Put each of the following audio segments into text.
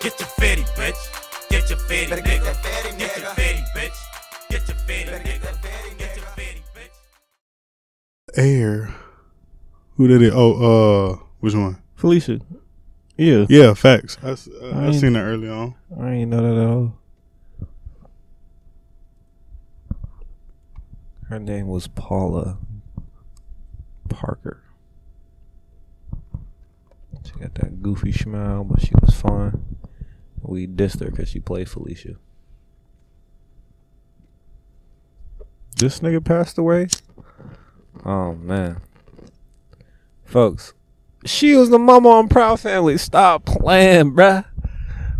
Get your fitty, bitch. Get your fitty, nigga. get that fatty, Get your nigga. fitty, bitch. Get your fitty, Better get that nigga. fatty, Get your nigga. fitty, bitch. Air. Who did it? Oh, uh, which one? Felicia. Yeah. Yeah, facts. I, s- uh, I I seen that early on. I ain't know that at all. Her name was Paula Parker. She got that goofy smile, but she was fine. We dissed her because she played Felicia. This nigga passed away? Oh, man. Folks, she was the mama on Proud Family. Stop playing, bruh.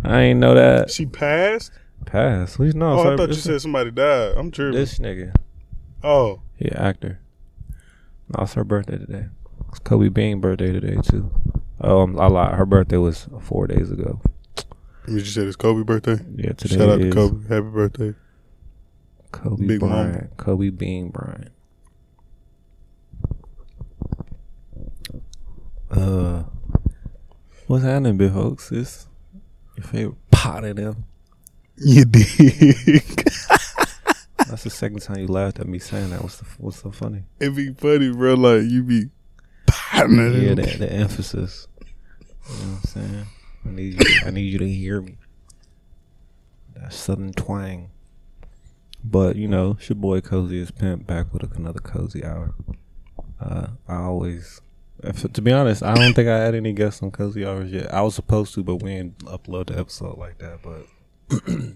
I ain't know that. She passed. Passed. Please no. Oh, I thought you said somebody died. I'm tripping. this nigga. oh, He an actor. No, it's her birthday today. It's Kobe Bean birthday today too. Oh, I'm- I lied. Her birthday was four days ago. You just said it's Kobe birthday. Yeah, today Shout out to is Kobe. Happy birthday. Kobe Big mama. Bryant. Kobe Bean Bryant. Uh, what's happening, big folks? It's your favorite pot of them. You dig? That's the second time you laughed at me saying that. What's the, what's so funny? it be funny, bro. Like you be partnering. Yeah, the, the emphasis. You know what I'm saying? I need you. I need you to hear me. That southern twang. But you know, it's your boy Cozy is Pimp back with another cozy hour. Uh, I always, if, to be honest, I don't think I had any guests on cozy hours yet. I was supposed to, but we didn't upload the episode like that. But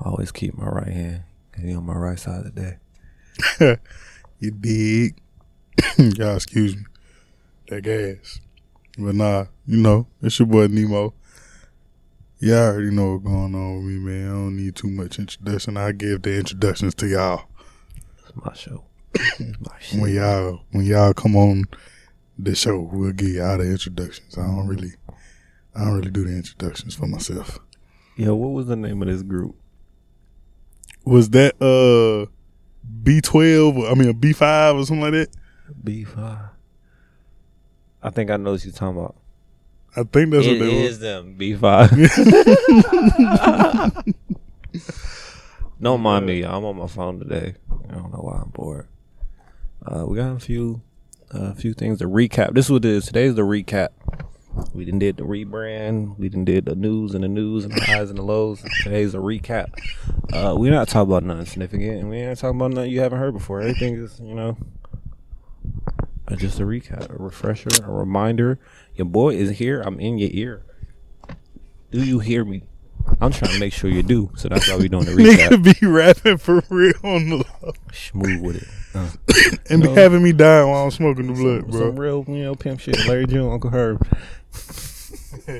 I always keep my right hand he on my right side today. You dig? Y'all excuse me. That gas. But nah, you know, it's your boy Nemo. Y'all already know what's going on with me, man. I don't need too much introduction. I give the introductions to y'all. It's my show. my shit. When y'all when y'all come on the show, we'll give y'all the introductions. I don't really I don't really do the introductions for myself. Yeah, what was the name of this group? Was that uh B twelve I mean a B five or something like that? B five. I think I know what you're talking about. I think that's It what they is them B five. Don't mind me. I'm on my phone today. I don't know why I'm bored. Uh, we got a few, a few things to recap. This is what it is. Today's the recap. We didn't did the rebrand. We didn't did the news and the news and the highs and the lows. Today's a recap. Uh, we're not talking about nothing significant, and we ain't talking about nothing you haven't heard before. Everything is, you know, uh, just a recap, a refresher, a reminder. Your boy is here. I'm in your ear. Do you hear me? I'm trying to make sure you do. So that's why we doing the recap. Nigga be rapping for real on the low. Smooth with it. Uh, and be No. having me dying while I'm smoking the blood, some, bro. some real, you know, pimp shit. Larry June, Uncle Herb.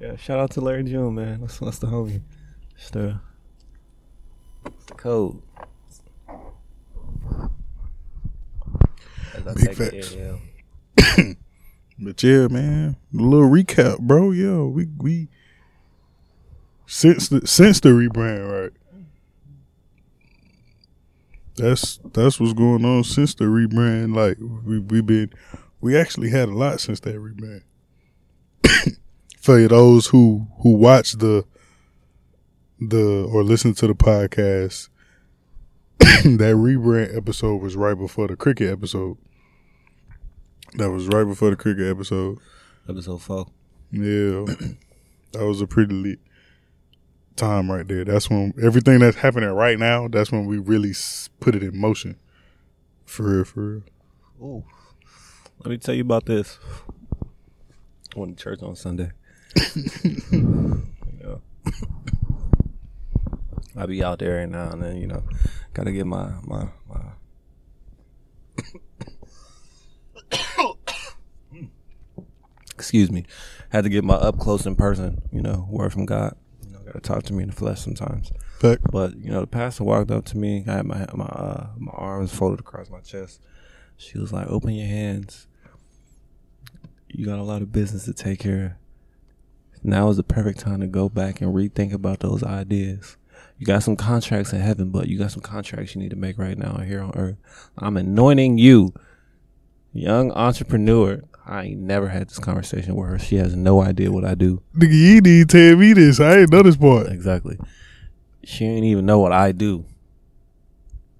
yeah, shout out to Larry June, man. That's, that's the homie. It's the, it's the code. I Big take facts. But yeah, man, a little recap, bro. Yo, we we since the since the rebrand, right? That's that's what's going on since the rebrand. Like we we been we actually had a lot since that rebrand. For those who who watch the the or listen to the podcast, that rebrand episode was right before the cricket episode. That was right before the cricket episode. Episode four. Yeah, that was a pretty lit time right there. That's when everything that's happening right now. That's when we really put it in motion. For real, for real. Ooh. Let me tell you about this. I went to church on Sunday. yeah. I be out there every now uh, and then, you know. Gotta get my my my Excuse me. Had to get my up close in person, you know, word from God. You know, gotta talk to me in the flesh sometimes. Fact. But you know, the pastor walked up to me. I had my my uh, my arms folded across my chest. She was like, "Open your hands. You got a lot of business to take care of. Now is the perfect time to go back and rethink about those ideas. You got some contracts in heaven, but you got some contracts you need to make right now here on earth. I'm anointing you, young entrepreneur, I ain't never had this conversation with her. She has no idea what I do. Nigga, you need to tell me this. I ain't know this part. Exactly. She ain't even know what I do.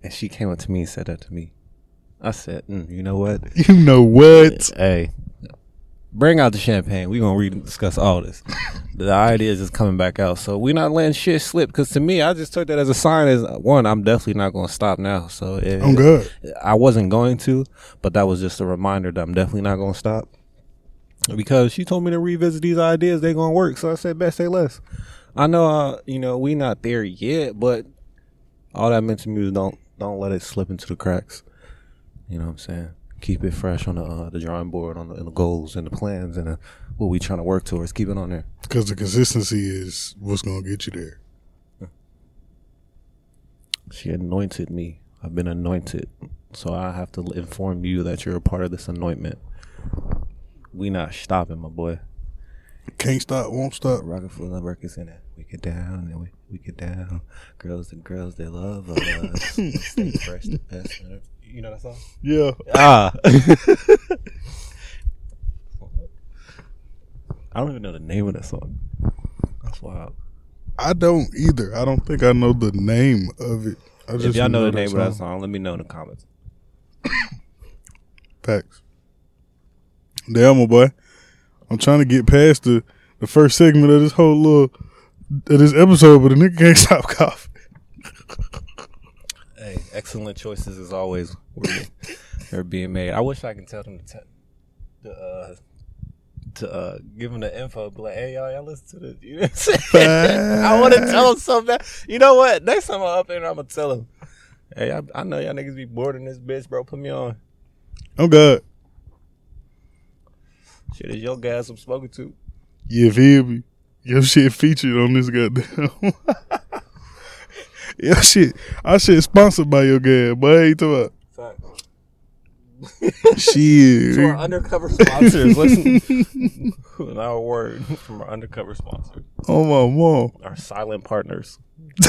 And she came up to me and said that to me. I said, mm, you know what? You know what? Hey, bring out the champagne. We're gonna re discuss all this. the idea is just coming back out. So we're not letting shit slip. Because to me, I just took that as a sign. As one, I'm definitely not gonna stop now. So it, I'm good. I wasn't going to, but that was just a reminder that I'm definitely not gonna stop. Because she told me to revisit these ideas, they're gonna work. So I said, best say less. I know, uh, you know, we not there yet, but all that meant to me was don't don't let it slip into the cracks. You know what I'm saying? Keep it fresh on the uh, the drawing board, on the, on the goals and the plans and uh, what we trying to work towards. Keep it on there. Because the consistency is what's going to get you there. She anointed me. I've been anointed, so I have to inform you that you're a part of this anointment. We not stopping, my boy. Can't stop, won't stop. Roc-A-Fella Records in it. We get down and we, we get down. Girls and girls, they love us. Stay fresh, the best. You know that song? Yeah. Ah. I don't even know the name of that song. That's wild. I don't either. I don't think I know the name of it. I If y'all know the that name of that song, let me know in the comments. Facts. Damn, my boy. I'm trying to get past the, the first segment of this whole little of this episode, but the nigga can't stop coughing. Hey, excellent choices as always. They're being made. I wish I could tell them to tell, to uh, to uh, give them the info. Be like, hey y'all, y'all listen to this. You know what I'm saying? I want to tell them so bad. You know what? Next time I'm up there, I'm gonna tell them. Hey, I, I know y'all niggas be bored in this bitch, bro. Put me on. I'm good. Shit is your guys I'm smoking to. You feel me? Your shit featured on this goddamn. your shit, our shit is sponsored by your gas, but I ain't talking about shit. To our undercover sponsors, listen. Our word from our undercover sponsors, Oh my mom. our silent partners.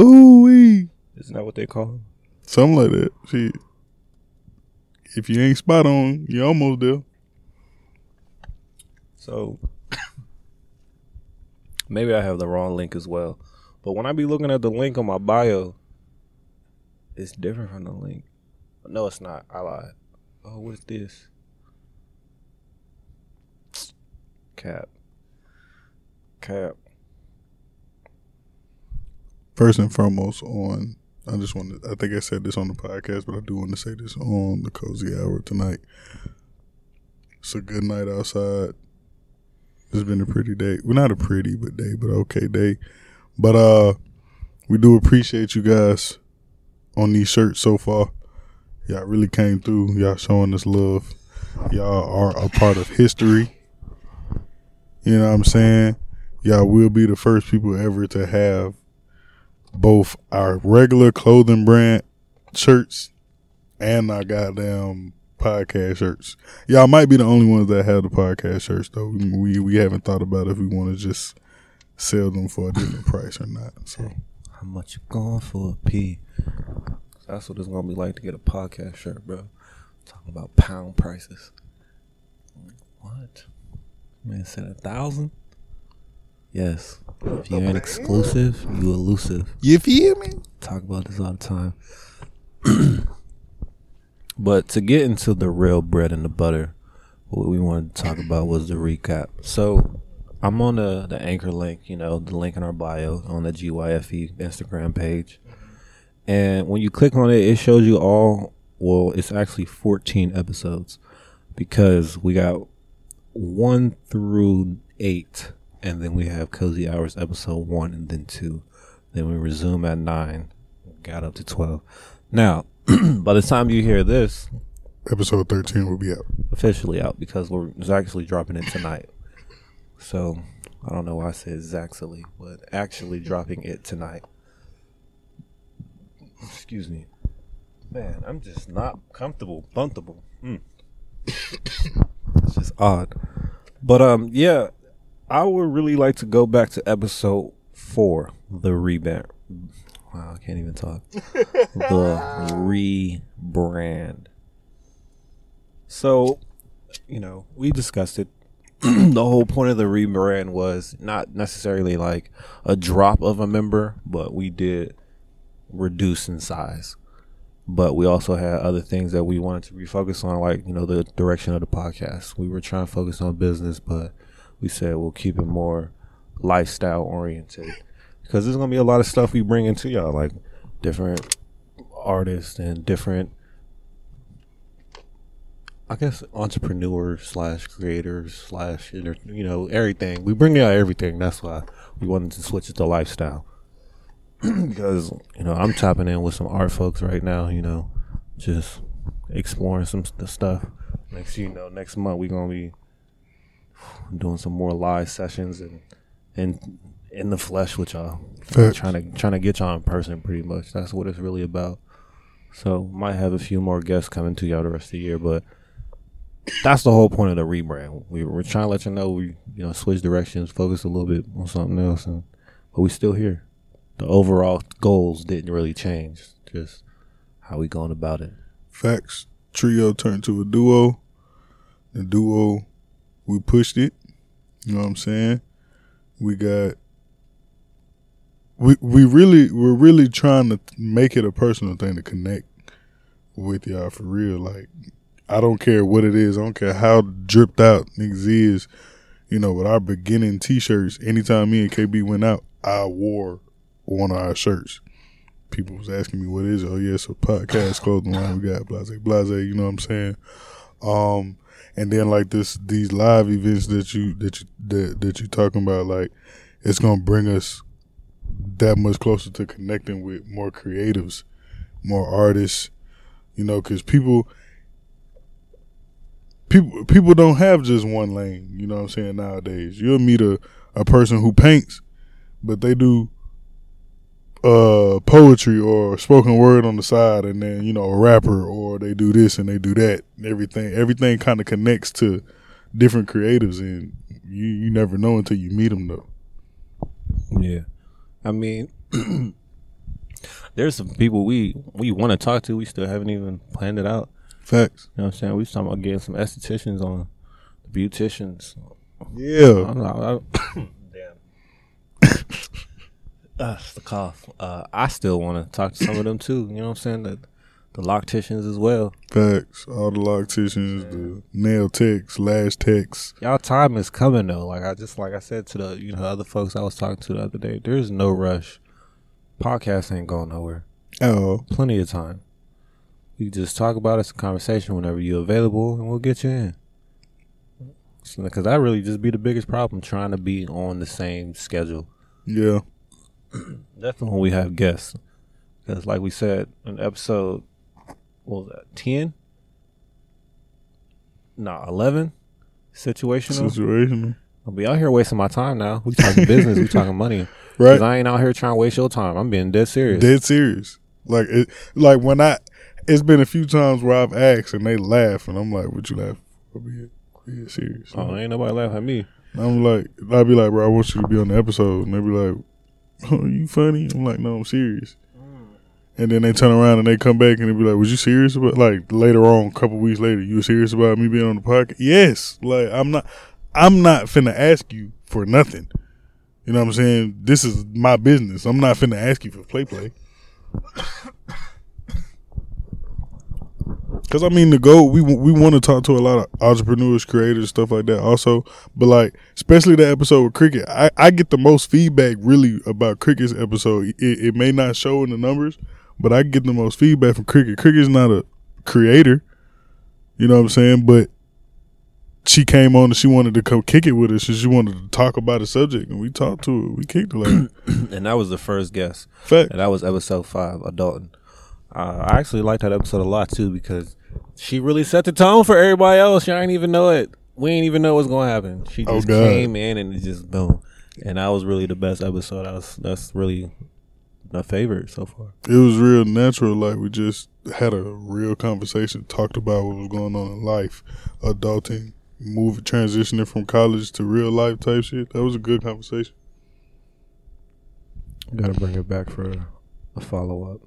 Ooh wee. Isn't that what they call them? Something like that. Shit. If you ain't spot on, you almost there. So maybe I have the wrong link as well. But when I be looking at the link on my bio, it's different from the link. No, it's not. I lied. Oh, what is this? Cap. Cap. First and foremost, on I just want to. I think I said this on the podcast, but I do want to say this on the cozy hour tonight. It's a good night outside. It's been a pretty day. Well, not a pretty, but day, but okay day. But uh, we do appreciate you guys on these shirts so far. Y'all really came through. Y'all showing us love. Y'all are a part of history. You know what I'm saying? Y'all will be the first people ever to have both our regular clothing brand shirts and our goddamn podcast shirts. Y'all might be the only ones that have the podcast shirts though. We we haven't thought about if we want to just sell them for a different price or not. So How much you going for a P? That's what it's gonna be like to get a podcast shirt, bro. Talking about pound prices. What? Man said a thousand? Yes. If you ain't exclusive, you elusive. you feel me? Talk about this all the time. but to get into the real bread and the butter, what we wanted to talk about was the recap. So I'm on the, the anchor link, you know, the link in our bio on the GYFE Instagram page. And when you click on it, it shows you all, well, it's actually 14 episodes because we got one through eight, and then we have Cozy Hours episode one and then two. Then we resume at nine, got up to 12. Now, by the time you hear this, Episode thirteen will be out. officially out because we're actually dropping it tonight. So I don't know why I said Zaxily, but actually dropping it tonight. Excuse me. Man, I'm just not comfortable, buntable. Mm. it's just odd. But um yeah, I would really like to go back to episode four, the rebrand. Wow, I can't even talk. the rebrand. So, you know, we discussed it. the whole point of the rebrand was not necessarily like a drop of a member, but we did reduce in size. But we also had other things that we wanted to refocus on, like, you know, the direction of the podcast. We were trying to focus on business, but we said we'll keep it more lifestyle oriented. Because there's to be a lot of stuff we bring into y'all, like different artists and different I guess entrepreneurs slash creators slash you know everything. We bring out everything. That's why we wanted to switch it to lifestyle because you know I'm tapping in with some art folks right now. You know, just exploring some st- stuff. Next, you know, next month we're gonna be doing some more live sessions and and in the flesh with y'all. Facts. Trying to trying to get y'all in person, pretty much. That's what it's really about. So might have a few more guests coming to y'all the rest of the year, but that's the whole point of the rebrand. We we're trying to let you know we you know switch directions, focus a little bit on something else, and but we still here. The overall goals didn't really change, just how we going about it. Facts. Trio turned to a duo. The duo, we pushed it. You know what I'm saying? We got. We we really we're really trying to make it a personal thing to connect with y'all for real. Like I don't care what it is. I don't care how dripped out niggas is. You know, with our beginning T-shirts, anytime me and KB went out, I wore one of our shirts. People was asking me what is it? Oh yeah, a podcast clothing line. We got blase blase. You know what I'm saying? Um, and then like this, these live events that you that you that, that you talking about, like it's gonna bring us that much closer to connecting with more creatives, more artists. You know, because people people people don't have just one lane. You know what I'm saying? Nowadays, you'll meet a a person who paints, but they do uh poetry or spoken word on the side and then you know a rapper or they do this and they do that everything everything kind of connects to different creatives and you you never know until you meet them though Yeah, I mean, there's some people we we want to talk to. We still haven't even planned it out. facts You know what I'm saying? We was talking about getting some estheticians on, the beauticians. yeah not, I, damn. uh, the cough. Uh, I still want to talk to some of them too. You know what I'm saying? The, the locticians as well. facts all the locticians the nail techs lash techs Y'all time is coming though. Like I just like I said to the you know other folks I was talking to the other day. There's no rush. Podcast ain't going nowhere. oh Plenty of time. We just talk about it. It's a conversation whenever you're available, and we'll get you in. Because that really just be the biggest problem trying to be on the same schedule. yeah Definitely when we have guests. Because, like we said in episode, what was that, 10? No, 11? Situational. situational I'll be out here wasting my time now. We talking business, we talking money. Because right I ain't out here trying to waste your time. I'm being dead serious. dead serious like it like when i it's been a few times where i've asked and they laugh and i'm like what you laugh for be it, be serious Oh, ain't nobody laugh at me. I'm like, I'd be like, bro, I want you to be on the episode, and they be like, oh, you funny? I'm like, no, I'm serious. And then they turn around and they come back and they be like, was you serious about like later on, a couple weeks later, you were serious about me being on the podcast? Yes, like I'm not, I'm not finna ask you for nothing. You know what I'm saying? This is my business. I'm not finna ask you for play play. Cause I mean the goal we we want to talk to a lot of entrepreneurs, creators, stuff like that also. But like especially the episode with Cricket, I, I get the most feedback really about Cricket's episode. It, it may not show in the numbers, but I get the most feedback from Cricket. Cricket's not a creator, you know what I'm saying? But she came on and she wanted to come kick it with us. and She wanted to talk about the subject, and we talked to her. We kicked it like And that was the first guest. fact. And that was episode five, Adulting. Uh, I actually liked that episode a lot too because she really set the tone for everybody else. Y'all ain't even know it. We ain't even know what's gonna happen. She Oh, just God. came in and it just boom. And that was really the best episode. That was that's really my favorite so far. It was real natural. Like we just had a real conversation, talked about what was going on in life, adulting, moving, transitioning from college to real life type shit. That was a good conversation. Got to bring it back for a follow up.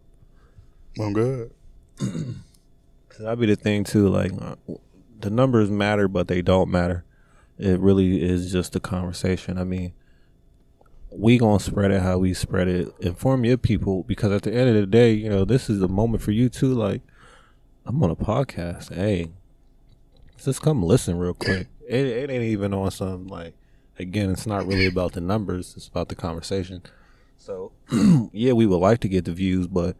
I'm good. Cause that'd be the thing too. Like uh, the numbers matter, but they don't matter. It really is just a conversation. I mean, we gonna spread it how we spread it. Inform your people because at the end of the day, you know, this is a moment for you too. Like, I'm on a podcast. Hey, just come listen real quick. It, it ain't even on some like. Again, it's not really about the numbers. It's about the conversation. So, yeah, we would like to get the views, but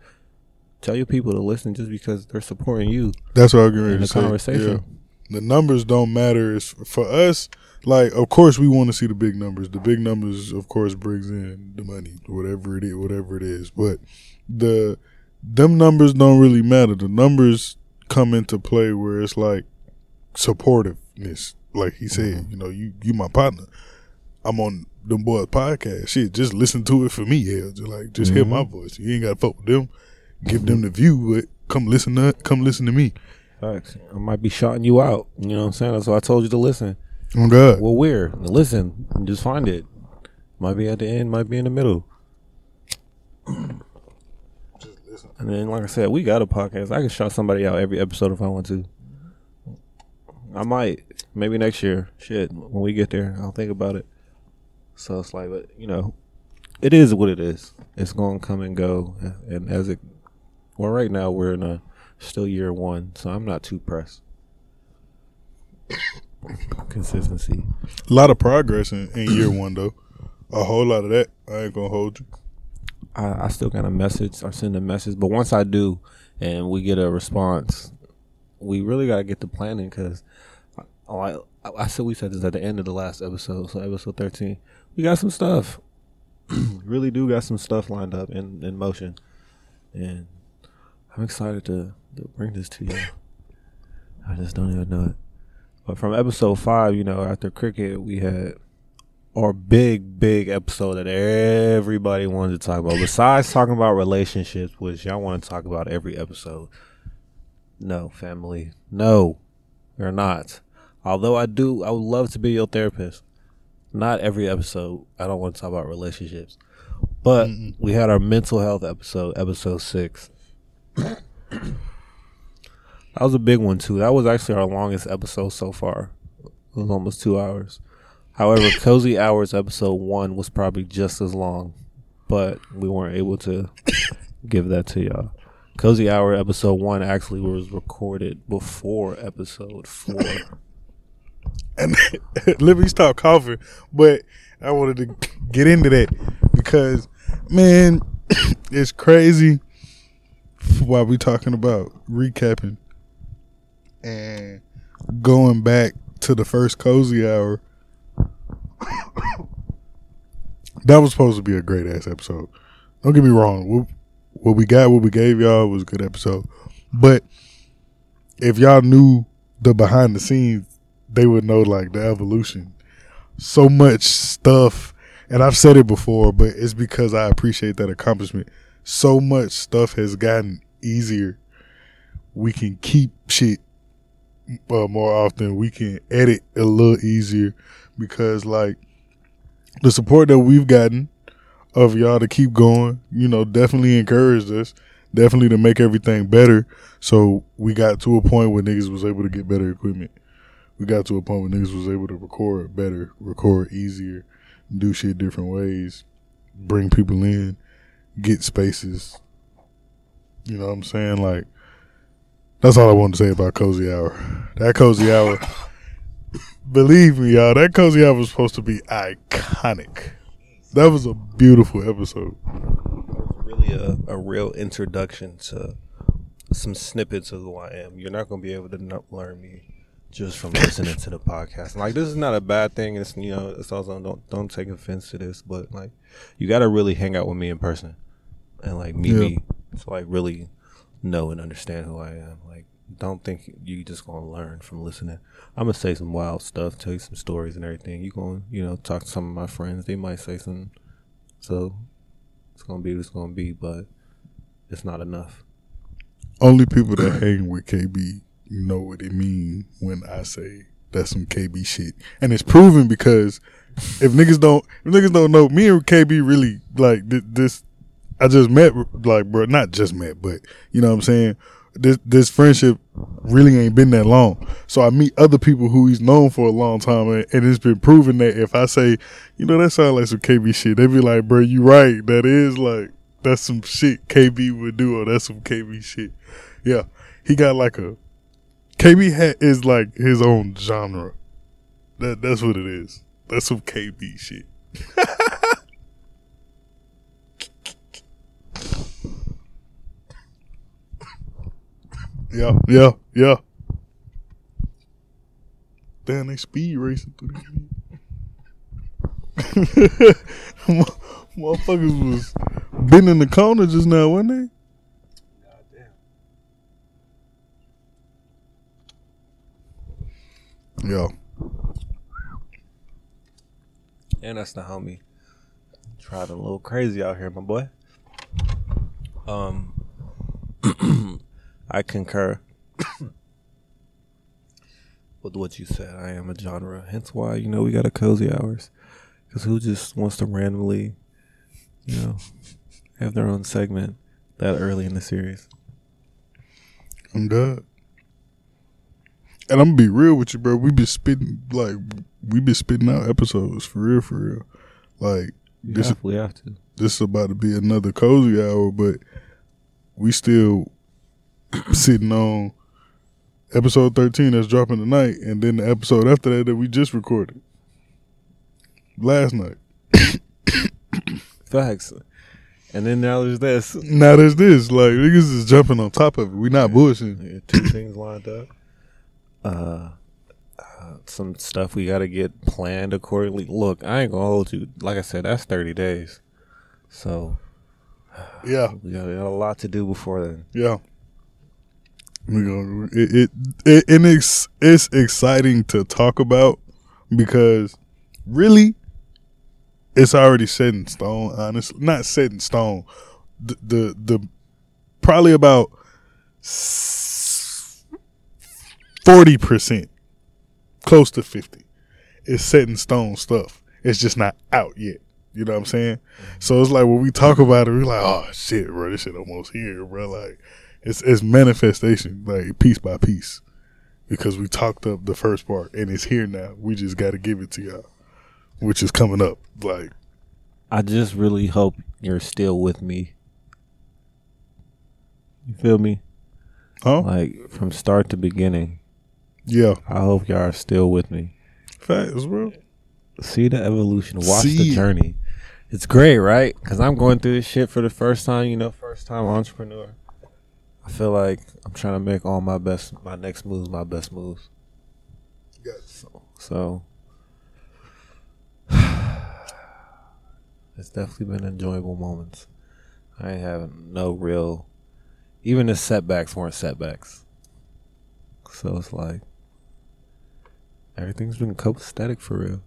tell your people to listen just because they're supporting you That's what I'm getting ready in the say. conversation. Yeah. The numbers don't matter. It's for us. Like, of course, we want to see the big numbers. The big numbers, of course, brings in the money, whatever it is, whatever it is. But the them numbers don't really matter. The numbers come into play where it's like supportiveness. Like he said, mm-hmm. you know, you you my partner. I'm on them boys podcast. Shit, just listen to it for me. Yeah, just like just hear my mm-hmm. voice. You ain't got to fuck with them. Give them the view, but come listen to come listen to me. Facts. I might be shouting you out. You know what I'm saying? That's why I told you to listen. Oh God. Well, where? Listen. and Just find it. Might be at the end. Might be in the middle. Just listen. And then, like I said, we got a podcast. I can shout somebody out every episode if I want to. I might. Maybe next year. Shit. When we get there, I'll think about it. So it's like, but you know, it is what it is. It's going to come and go. And as it, well, right now we're in a still year one, so I'm not too pressed. Consistency. A lot of progress in, in year one though. A whole lot of that. I ain't gonna hold you. I, I still got a message or send a message, but once I do and we get a response, we really got to get the planning because I, I, I said we said this at the end of the last episode, so episode 13. We got some stuff. really do got some stuff lined up in, in motion. And I'm excited to, to bring this to you. I just don't even know it. But from episode five, you know, after cricket, we had our big, big episode that everybody wanted to talk about. Besides talking about relationships, which y'all want to talk about every episode. No, family. No, you're not. Although I do, I would love to be your therapist. Not every episode. I don't want to talk about relationships. But we had our mental health episode, episode six. That was a big one too. That was actually our longest episode so far. It was almost two hours. However, Cozy Hours episode one was probably just as long, but we weren't able to give that to y'all. Cozy Hour episode one actually was recorded before episode four. And let me stop coughing. But I wanted to get into that because, man, it's crazy. While we talking about recapping and going back to the first cozy hour, that was supposed to be a great ass episode. Don't get me wrong. What, what we got, what we gave y'all was a good episode. But if y'all knew the behind the scenes, they would know like the evolution. So much stuff, and I've said it before, but it's because I appreciate that accomplishment. So much stuff has gotten easier. We can keep shit uh, more often. We can edit a little easier because like the support that we've gotten of y'all to keep going, you know, definitely encouraged us, definitely to make everything better. So we got to a point where niggas was able to get better equipment. We got to a point where niggas was able to record better, record easier, do shit different ways, bring people in, get spaces. You know what I'm saying? Like that's all I wanted to say about Cozy Hour. That Cozy Hour, believe me, y'all, that Cozy Hour was supposed to be iconic. That was a beautiful episode. It was really a, a real introduction to some snippets of who I am. You're not going to be able to not learn me just from listening to the podcast. Like this is not a bad thing. It's you know, it's also don't don't take offense to this, but like you got to really hang out with me in person and like meet Yeah. me to like really know and understand who I am. Like don't think you just gonna learn from listening. I'm gonna say some wild stuff, tell you some stories and everything. You gonna you know talk to some of my friends. They might say some. So it's gonna be what it's gonna be, but it's not enough. Only people that hang with KB know what it mean when I say that's some KB shit, and it's proven because if niggas don't, if niggas don't know, me and KB really like thi- this. I just met like bro, not just met, but you know what I'm saying. this this friendship really ain't been that long. So I meet other people who he's known for a long time, and, and it's been proven that if I say, you know, that sounds like some KB shit, they be like, bro, you right. That is like that's some shit KB would do, or that's some KB shit. Yeah, he got like a KB hat is like his own genre. That that's what it is. That's some KB shit. Yeah, yeah, yeah. Damn, they speed racing through this. Motherfuckers was bending the corner just now, wasn't they? Yeah. And that's the homie. Driving a little crazy out here, my boy. Um, I concur with what you said. I am a genre. Hence why, you know, we got a cozy hours. Because who just wants to randomly, you know, have their own segment that early in the series? I'm done. And I'm gonna be real with you, bro. We been spitting like we been spitting out episodes for real, for real. Like You This- have, we have to. this is about to be another cozy hour, but we still sitting on episode thirteen that's dropping tonight, and then the episode after that that we just recorded last night. Facts. And then now there's this. Now there's this, like niggas is jumping on top of it. We not bullshitting. Yeah, two things lined up. Uh, uh, some stuff we got to get planned accordingly. Look, I ain't gonna hold you. Like I said, that's thirty days, so Yeah, we got, we got a lot to do before then. yeah. It it, it and it's it's exciting to talk about because really it's already set in stone. Honestly, not set in stone. The the, the probably about forty percent, close to fifty, is set in stone stuff. It's just not out yet. You know what I'm saying? So it's like when we talk about it, we're like, oh shit, bro, this shit almost here, bro. Like it's it's manifestation, like piece by piece, because we talked up the first part and it's here now. We just got to give it to y'all, which is coming up. Like I just really hope you're still with me. You feel me? huh? Like from start to beginning. Yeah, I hope y'all are still with me. facts, bro. See the evolution. Watch See the journey. It's great, right? Because I'm going through this shit for the first time. You know, first time entrepreneur. I feel like I'm trying to make all my best, my next moves, my best moves. So, so it's definitely been enjoyable moments. I ain't having no real, even the setbacks weren't setbacks. So it's like everything's been copacetic for real.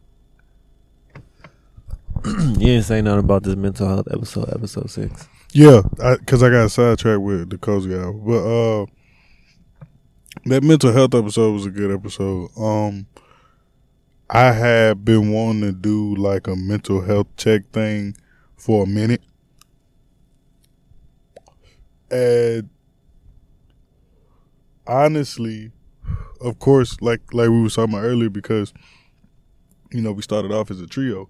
you didn't say nothing about this mental health episode, episode six. Yeah, because I, got sidetracked with the cozy hour, but uh, that mental health episode was a good episode. Um, I had been wanting to do like a mental health check thing for a minute, and honestly, of course, like like we were talking about earlier, because you know we started off as a trio.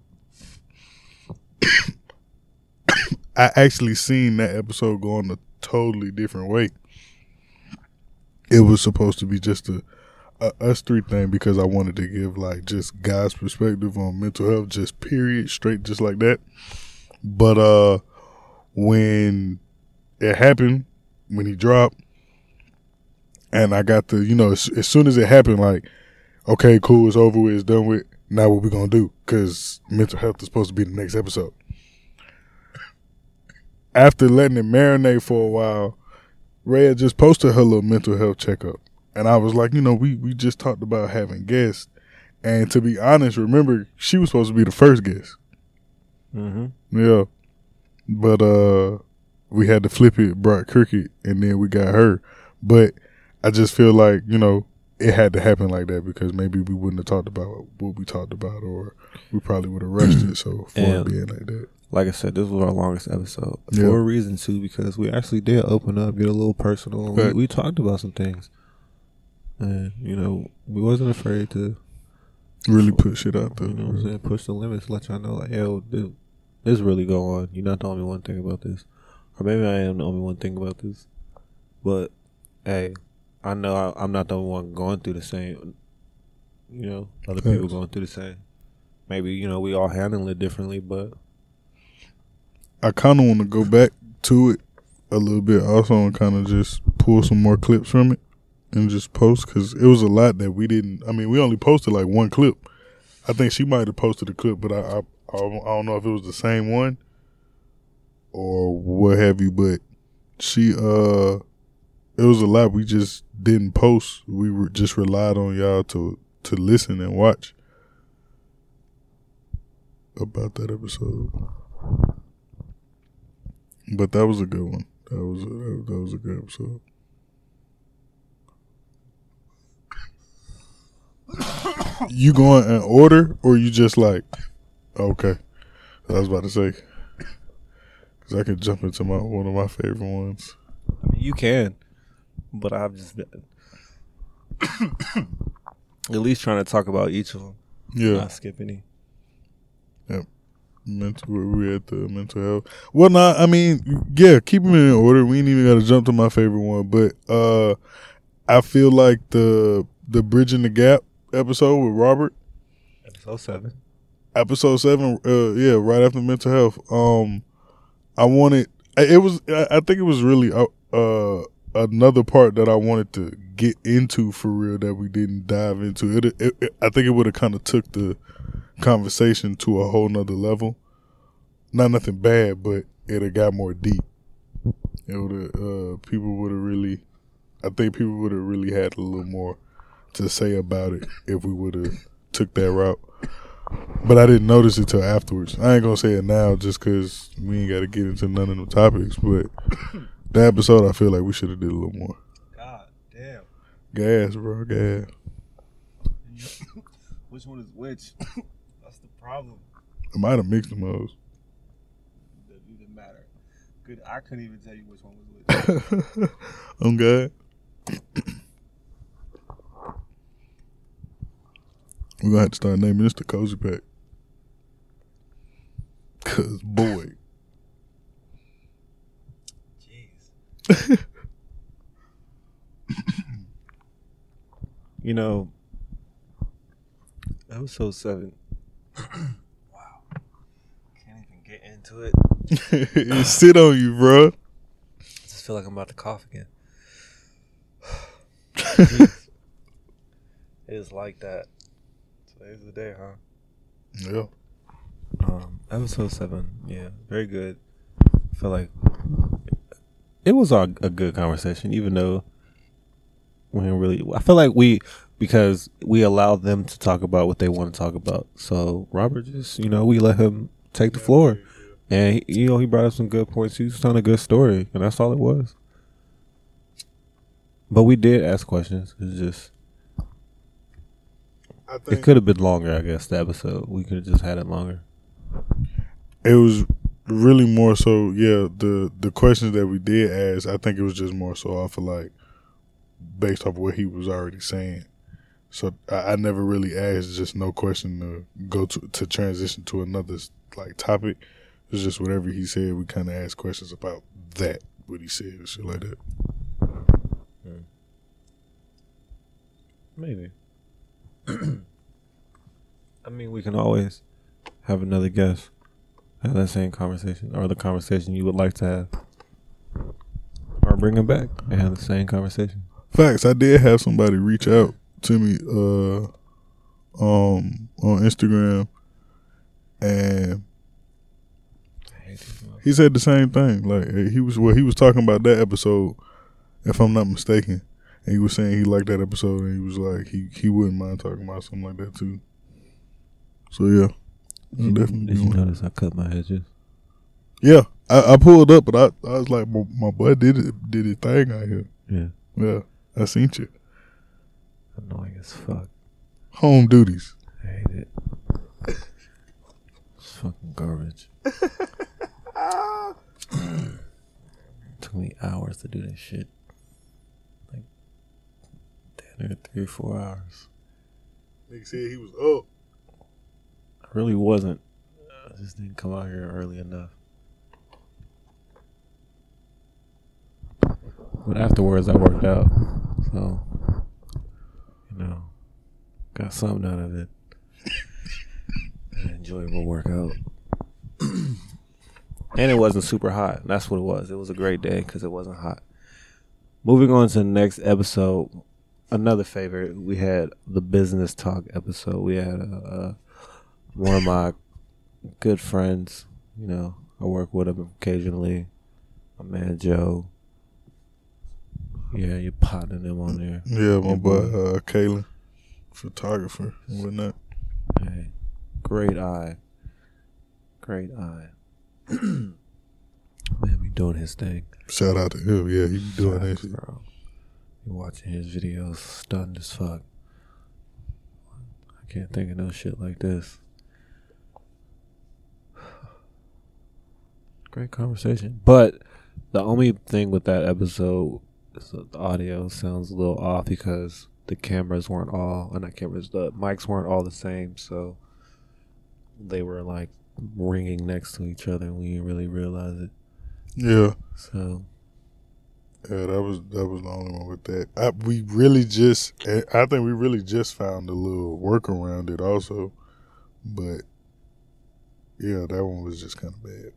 I actually seen that episode go in a totally different way. It was supposed to be just a, a us three thing because I wanted to give like just guys' perspective on mental health, just period, straight, just like that. But uh, when it happened, when he dropped, and I got the, you know, as, as soon as it happened, like, okay, cool, it's over with, it's done with. Now what we gonna do? Because mental health is supposed to be the next episode after letting it marinate for a while, Rhea just posted her little mental health checkup. And I was like, you know, we, we just talked about having guests. And to be honest, remember, she was supposed to be the first guest. Mm-hmm. Yeah. But uh we had to flip it, brought Cricket, and then we got her. But I just feel like, you know, it had to happen like that because maybe we wouldn't have talked about what we talked about or we probably would have rushed it. So for And- it being like that. Like I said, this was our longest episode Yeah. for a reason too, because we actually did open up, get a little personal. We, we talked about some things, and you know, we wasn't afraid to, Really put shit out there. you know, what I'm saying, push the limits, let y'all know, like, yo, this, this really go on. You're not the only one thing about this, or maybe I am the only one thing about this, but hey, I know I, I'm not the only one going through the same. You know, other people going through the same. Maybe you know we all handle it differently, but I kind of want to go back to it a little bit. Also want kind of just pull some more clips from it and just post because it was a lot that we didn't. I mean, we only posted like one clip. I think she might have posted a clip, but I, I I don't know if it was the same one or what have you. But she uh, it was a lot we just didn't post. We were just relied on y'all to to listen and watch about that episode. But that was a good one. That was a, that was a good episode. you going in order, or you just like, okay? I was about to say, because I could jump into my one of my favorite ones. I mean, you can, but I've just been at least trying to talk about each of them, Yeah, not skip any. Mental. We at the mental health. Well, not. I mean, yeah, keep them in order. We ain't even got to jump to my favorite one, but uh, I feel like the the bridging the gap episode with Robert. Episode seven. episode seven uh yeah right after mental health um i wanted it was i I think it was really uh, uh another part that i wanted to get into for real that we didn't dive into it, it, it i think it would have kind of took the conversation to a whole nother level not nothing bad but it have got more deep it would have uh people would have really i think people would have really had a little more to say about it if we would have took that route but I didn't notice it till afterwards. I ain't gonna say it now just because we ain't got to get into none of the topics. But the episode, I feel like we should have did a little more. God damn. Gas, bro, gas. Which one is which? Problem. I might have mixed them those. That didn't matter. Good. I couldn't even tell you which one was which. I'm good. We're gonna have to start naming this the cozy pack. Cause boy, Jeez. you know, episode seven. Wow. Can't even get into it. it sit on you, bro. I just feel like I'm about to cough again. It is like that. Today's the day, huh? Yeah. Um, episode seven, yeah, very good. I feel like it was a, a good conversation, even though we didn't really. I feel like we because we allowed them to talk about what they want to talk about. So Robert just, you know, we let him take the floor, and he, you know, he brought up some good points. He was telling a good story, and that's all it was. But we did ask questions. It's just I it could have been longer. I guess the episode we could have just had it longer. it was really more so yeah the the questions that we did ask i think it was just more so off of like based off what he was already saying so i, I never really asked just no question to go to to transition to another like topic It's just whatever he said we kind of asked questions about that what he said and shit like that Maybe. I mean, we can always have another guest have that same conversation or the conversation you would like to have, or bring him back and have the same conversation. Facts. I did have somebody reach out to me uh um on Instagram and he said the same thing. Like he was well, he was talking about that episode, if I'm not mistaken. And he was saying he liked that episode and he was like he he wouldn't mind talking about something like that too. So yeah. I'll definitely Did you notice I cut my edges? Yeah. I, I pulled up but I, I was like my, my boy did it did his thing out here. Yeah, Yeah. I seen you. Annoying as fuck. Home duties. I hate it. It's fucking garbage. Took me hours to do that shit. Like, damn near three or four hours. Nigga said he was up. I really wasn't. I just didn't come out here early enough. But afterwards, I worked out. So, you know, got something out of it. An enjoyable workout. and it wasn't super hot. That's what it was. It was a great day because it wasn't hot. Moving on to the next episode, another favorite. We had the business talk episode. We had uh, uh, one of my good friends. You know, I work with him occasionally. My man Joe. Yeah, you're potting them on there. Yeah, my boy uh, Kalen, photographer and whatnot. Hey, great eye. Great eye. Man, be doing his thing. Shout out to him. Yeah, he be doing Facts, shit. bro. You watching his videos, stunned as fuck. I can't think of no shit like this. Great conversation, but the only thing with that episode that the audio sounds a little off because the cameras weren't all, and not cameras, the mics weren't all the same, so they were like ringing next to each other, and we didn't really realize it. Yeah, So yeah, that was that was the only one with that. I, we really just, I think we really just found a little work around it also, but yeah, that one was just kind of bad.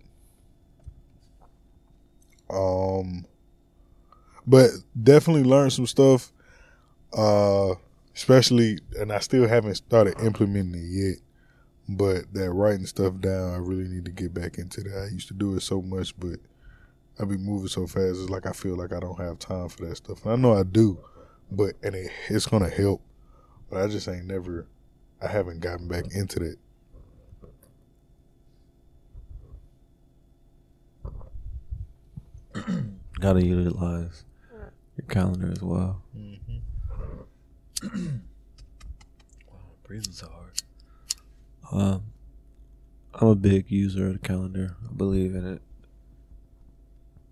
Um, but definitely learned some stuff. Uh, especially, and I still haven't started implementing it yet. But that writing stuff down, I really need to get back into that. I used to do it so much, but I be moving so fast. It's like I feel like I don't have time for that stuff. And I know I do, but and it, it's gonna help. But I just ain't never. I haven't gotten back into that. gotta utilize your calendar as well. Wow, Breathing so hard. Um, I'm a big user of the calendar. I believe in it.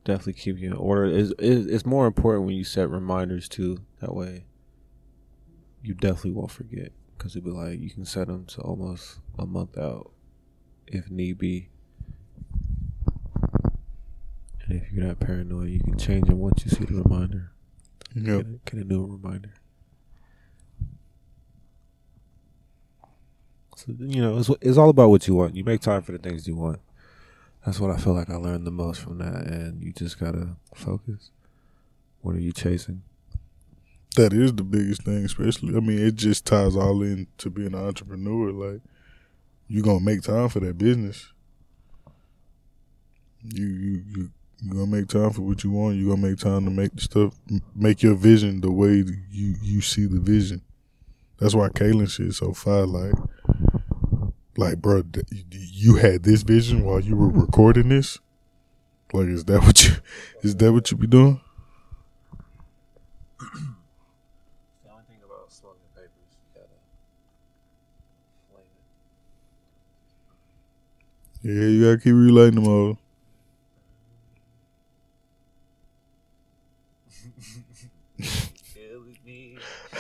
Definitely keep you in order. It's, it's it's more important when you set reminders too. That way, you definitely won't forget. Because it'll be like you can set them to almost a month out, if need be. And if you're not paranoid, you can change them once you see the reminder. Yep. Get, a, get a new reminder. So you know, it's it's all about what you want. You make time for the things you want. That's what I feel like I learned the most from that. And you just gotta focus. What are you chasing? That is the biggest thing, especially. I mean, it just ties all in to being an entrepreneur. Like, you gonna make time for that business. You you you you gonna make time for what you want. You're gonna make time to make the stuff, make your vision the way you you see the vision. That's why Kalen shit is so fire. Like, like, bro, you had this vision while you were recording this. Like, is that what you is that what you be doing? The only thing about smoking papers, you gotta flame it. Yeah, you gotta keep relighting them all. Killing me, your body. I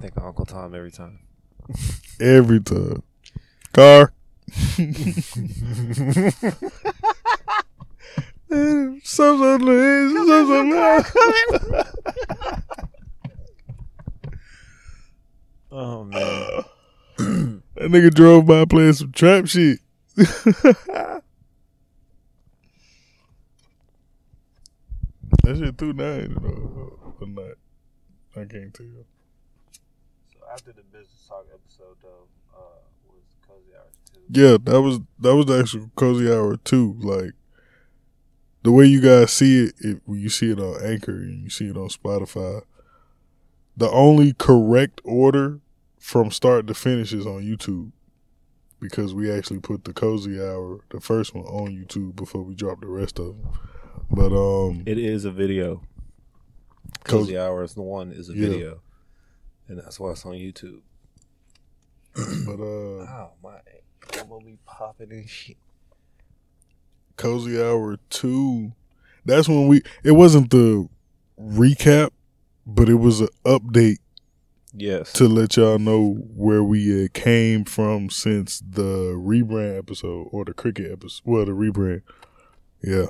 think of Uncle Tom every time. Every time. Car. Some sort of some sort of Oh man. That nigga drove by playing some trap shit. that shit two nine know, or not. I can't tell. So after the business talk episode though, uh, was cozy hour too. Yeah, that was that was the actual cozy hour two. Like the way you guys see it, it when you see it on Anchor and you see it on Spotify, the only correct order from start to finish is on YouTube. Because we actually put the cozy hour, the first one, on YouTube before we drop the rest of them. But um, It is a video. Cozy- hours, the one is a Yeah. video, and that's why it's on YouTube. but uh, Oh my, I'm gonna be popping and shit. cozy hour two. That's when we. It wasn't the recap, but it was an update Yes. to let y'all know where we uh, came from since the rebrand episode or the cricket episode. Well, the rebrand. Yeah.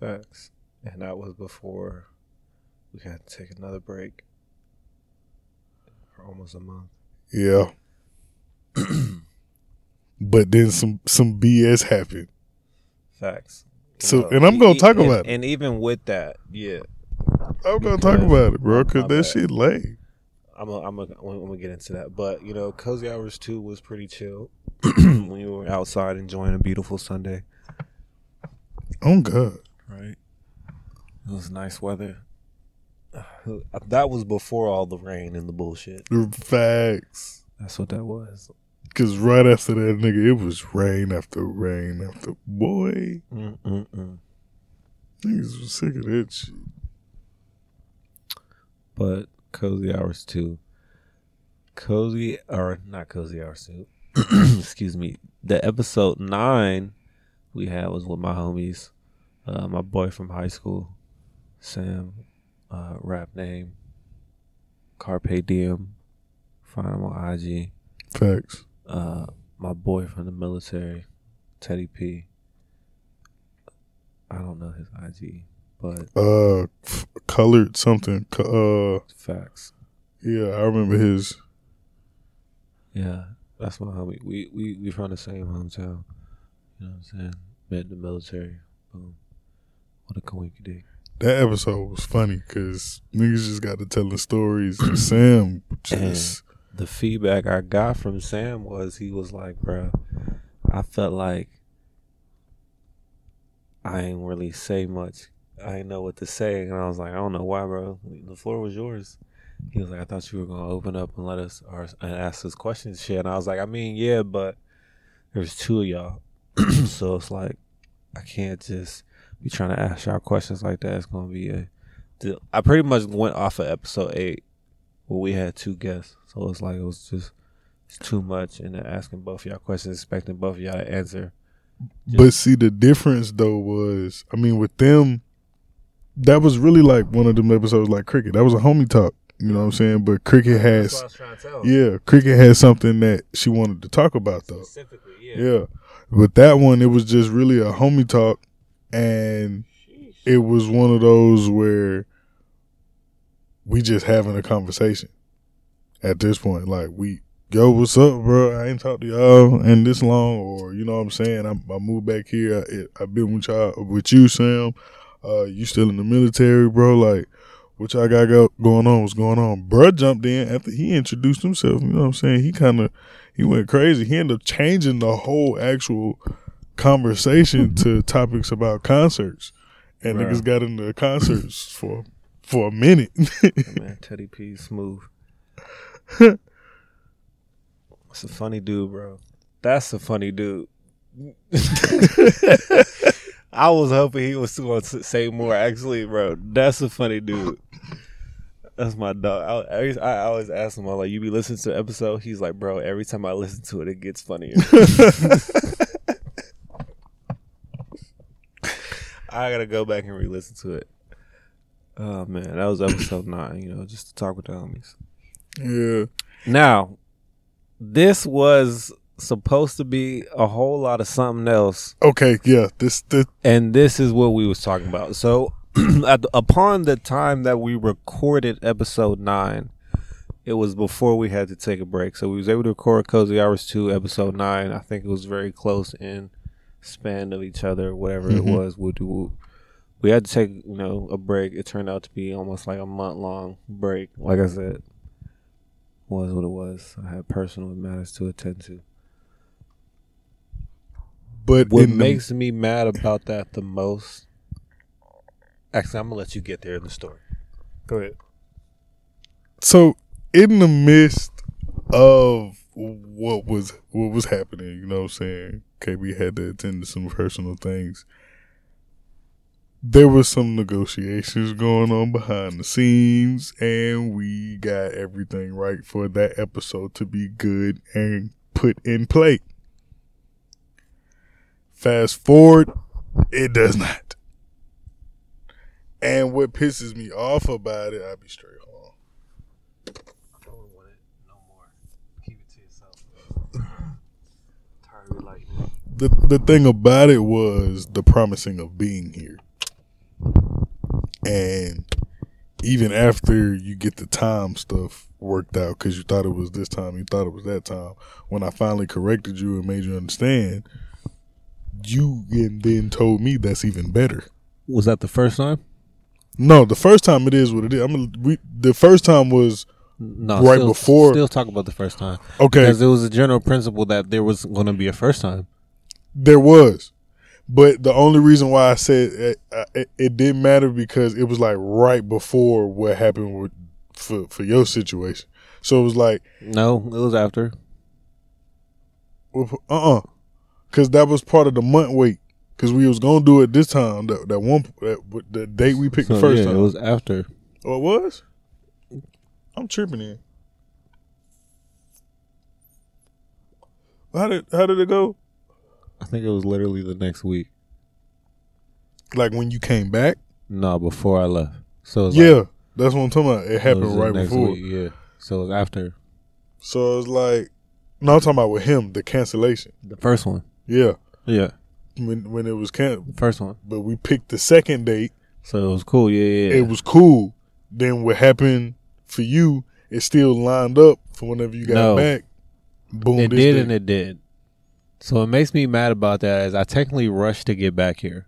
Facts. And that was before we had to take another break for almost a month. Yeah. but then some some BS happened. Facts. So, and I'm gonna talk and, about it. And even with that, yeah, I'm gonna talk about it, bro, because that bad. shit lay. I'm a, I'm a, I'm gonna get into that. But you know, cozy hours two was pretty chill. when you were outside enjoying a beautiful Sunday, Oh God. Right? It was nice weather. That was before all the rain and the bullshit. Facts. That's what that was. Cause right after that, nigga, it was rain after rain after boy. Mm-mm-mm. Niggas was sick of that shit. But cozy hours two, cozy or not cozy hours two. excuse me. The episode nine we had was with my homies, uh, my boy from high school, Sam, uh, rap name, Carpe Diem. Find him on IG. Facts. Uh, my boy from the military, Teddy P. I don't know his IG, but Uh, f- colored something. Uh, facts. yeah, I remember his. Yeah, that's my homie. We we we from the same hometown. You know what I'm saying? Met in the military. Boom. What a coinky dick. That episode was funny because niggas just got to telling stories. And Sam just The feedback I got from Sam was he was like, "Bro, I felt like I ain't really say much. I ain't know what to say." And I was like, "I don't know why, bro. The floor was yours." He was like, "I thought you were gonna open up and let us or and ask us questions, shit." And I was like, "I mean, yeah, but there's two of y'all, so it's like I can't just be trying to ask y'all questions like that. It's gonna be a. I pretty much went off of episode eight where we had two guests, so it's like it was just it's too much, and then asking both of y'all questions, expecting both of y'all to answer. But see, the difference though was, I mean, with them, that was really like one of them episodes like Cricket. That was a homie talk. You know what I'm saying? But Cricket has, was trying to tell. yeah, Cricket has something that she wanted to talk about though. Specifically, Yeah. But that one, it was just really a homie talk. And it was one of those where we just having a conversation at this point. Like, we, yo, what's up, bro? I ain't talked to y'all in this long. Or, you know what I'm saying? I, I moved back here. I, I've been with y'all, with you, Sam. Uh, you still in the military, bro? Like, what y'all got go, going on? What's going on? Bruh jumped in after he introduced himself. You know what I'm saying? He kind of, he went crazy. He ended up changing the whole actual conversation to topics about concerts, and Bruh. niggas got into concerts for for a minute. man, Teddy P smooth. That's a funny dude, bro. That's a funny dude. I was hoping he was going to say more. Actually, bro, that's a funny dude. That's my dog. I, I always ask him, I'm like, "You be listening to the episode?" He's like, "Bro, every time I listen to it, it gets funnier." I gotta go back and re-listen to it. Oh man, that was episode nine. You know, just to talk with the homies. yeah, Now, this was supposed to be a whole lot of something else, okay, yeah. This the and this is what we was talking about. So, at upon the time that we recorded episode nine, it was before we had to take a break. So we was able to record Cozy Hours two, episode nine. I think it was very close in span of each other, whatever it Mhm. was. We had to take you know a break. It turned out to be almost like a month long break. Like I said, was what it was. I had personal matters to attend to. but What in the- makes me mad about that the most? Actually, I'm gonna let you get there in the story. Go ahead. so in the midst of what was what was happening, you know what I'm saying? KB had to attend to some personal things. there was some negotiations going on behind the scenes, and we got everything right for that episode to be good and put in play. Fast forward, it does not. And what pisses me off about it, I'll be straight. On. Don't want it no more. Keep it to yourself. Tired of like The the thing about it was the promising of being here. And even after you get the time stuff worked out because you thought it was this time, you thought it was that time. When I finally corrected you and made you understand, you and then told me that's even better. Was that the first time? No, the first time it is what it is. I'm gonna, we, the first time was No, Right still, before- Still talk about the first time okay. because it was a general principle that there was going to be a first time. There was, but the only reason why I said it, it, it didn't matter because it was like right before what happened with for for your situation. So it was like, No, it was after. uh uh because that was part of the month wait. Because we was gonna do it this time. That that one that, the date we picked So, the first yeah, time. it was after. oh, it was. I'm tripping in. How did how did it go? I think it was literally the next week. Like when you came back? No, before I left. So it was Yeah, like, that's what I'm talking about. It it happened was the right before. week, yeah. So it was after So it's like, no, I'm talking about with him the cancellation. the first one. Yeah, Yeah, when when it was can, first one. but we picked the second date. So it was cool. Yeah, yeah. yeah. It was cool. Then what happened for you? It still lined up for whenever you got No. back. Boom, it did day. and it did. So it makes me mad about that is I technically rushed to get back here.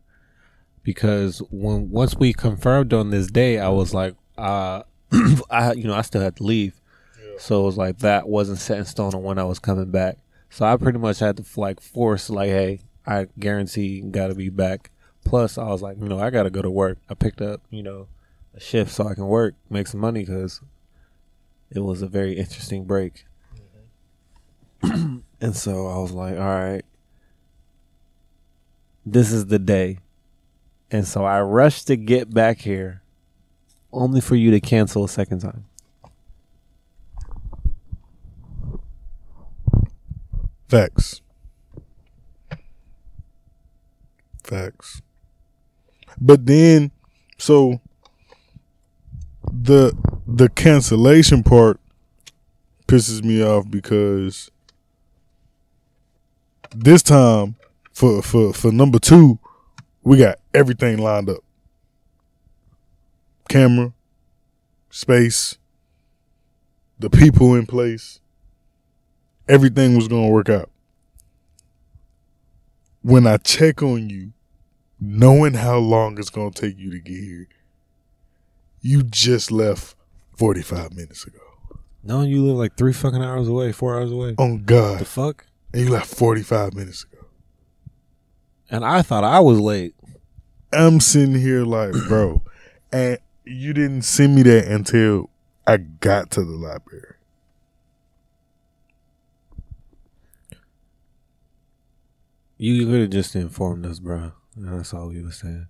Because when once we confirmed on this day, I was like, uh I you know, I still had to leave. So it was like that wasn't set in stone on when I was coming back. So I pretty much had to like force like, hey, I guarantee gotta be back. Plus I was like, you know, I gotta go to work. I picked up, you know, a shift so I can work, make some money because it was a very interesting break. And so I was like, all right, this is the day. And so I rushed to get back here only for you to cancel a second time. Facts. Facts. But then, so the the cancellation part pisses me off because this time for for for number two, we got everything lined up. Camera, space, the people in place everything was going to work out. When I check on you, knowing how long it's going to take you to get here, you just left 45 minutes ago. No, you live like three fucking hours away, four hours away. On God. The fuck? And you left 45 minutes ago. And I thought I was late. I'm sitting here like, bro, and you didn't send me that until I got to the library. You could have just informed us, bro. That's all we were saying.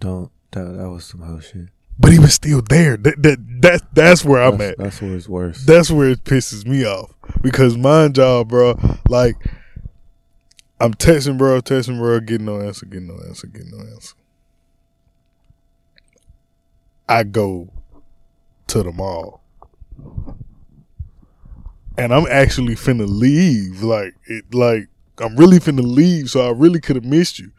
Don't. That, that was some hoe shit. But he was still there. That, that, that, that's where I'm at. that's where it's worse. that's where it pisses me off because mind y'all, bro. Like I'm texting, bro, texting, bro, getting no answer, getting no answer, getting no answer. I go to the mall, and I'm actually finna leave. Like it, like I'm really finna leave, so I really could have missed you.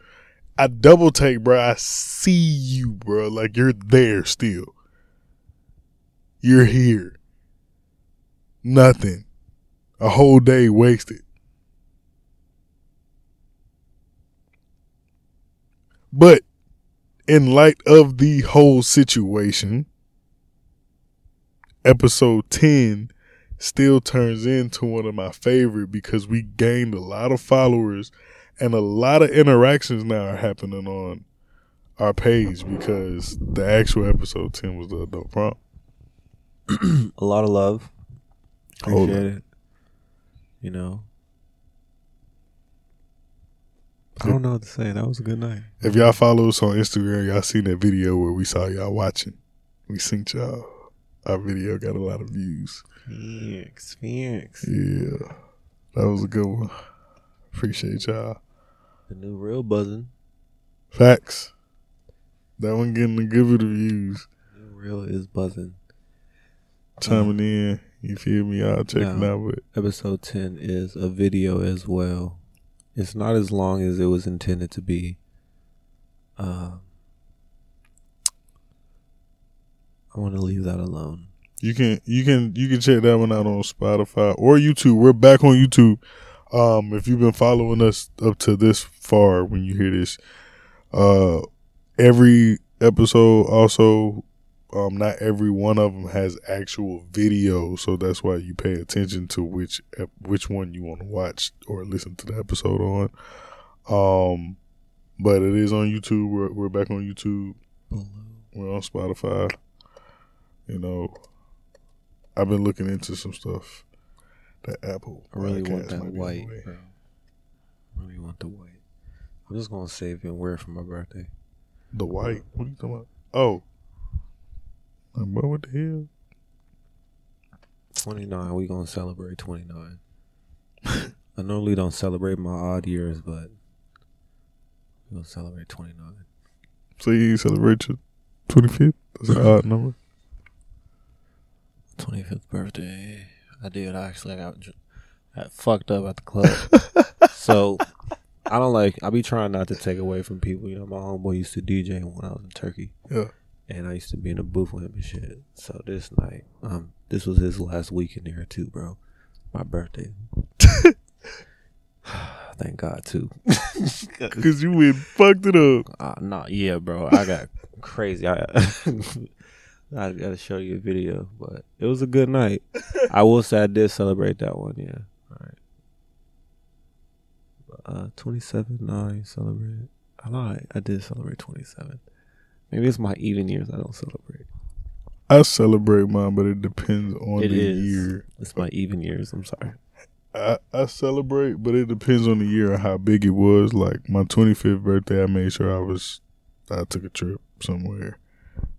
I double take, bro. I see you, bro. Like you're there still. You're here. Nothing. A whole day wasted. But in light of the whole situation, episode 10 still turns into one of my favorite because we gained a lot of followers and a lot of interactions now are happening on our page because the actual episode 10 was the adult prompt. a lot of love. Hold Appreciate it. You know. I don't know what to say. That was a good night. If y'all follow us on Instagram, y'all seen that video where we saw y'all watching. We synced y'all. Our video got a lot of views. Phoenix, Phoenix. Yeah, that was a good one. Appreciate y'all. The new reel buzzing. Facts. That one getting a good bit of views. New reel is buzzing. Chiming in, you feel me? Y'all checking Yeah. out with Episode 10 is a video as well. It's not as long as it was intended to be. Um, I want to leave that alone. You can you can you can check that one out on Spotify or YouTube. We're back on YouTube. Um, if you've been following us up to this far, when you hear this, uh, every episode also, um, not every one of them has actual video, so that's why you pay attention to which which one you want to watch or listen to the episode on. Um, but it is on YouTube. We're we're back on YouTube. We're on Spotify. You know, I've been looking into some stuff. That Apple. I really want that white, bro. I really want the white. I'm just gonna save it and wear it for my birthday. The white. What are you talking about? Oh. Like, bro, what the hell? 29, we gonna celebrate 29. I normally don't celebrate my odd years, but we gonna celebrate 29. So you celebrate your 25th? That's an odd number. 25th birthday. I did actually. I got, dr- got fucked up at the club. so I don't like. I be trying not to take away from people. You know, my homeboy used to DJ when I was in Turkey, Yeah. And I used to be in a booth with him and shit. So this night, um, this was his last week in there too, bro. My birthday. Thank God too. Because you went fucked it up. Uh, nah, yeah, bro. I got crazy. I I gotta show you a video, but it was a good night. I will say I did celebrate that one. Yeah, all right. Uh, twenty seven. No, I celebrated. I lied. I did celebrate twenty seven. Maybe it's my even years I don't celebrate. I celebrate mine, but it depends on It the is. year. It's my even years. I'm sorry. I, I celebrate, but it depends on the year and how big it was. Like my 25th birthday, I made sure I was, I took a trip somewhere.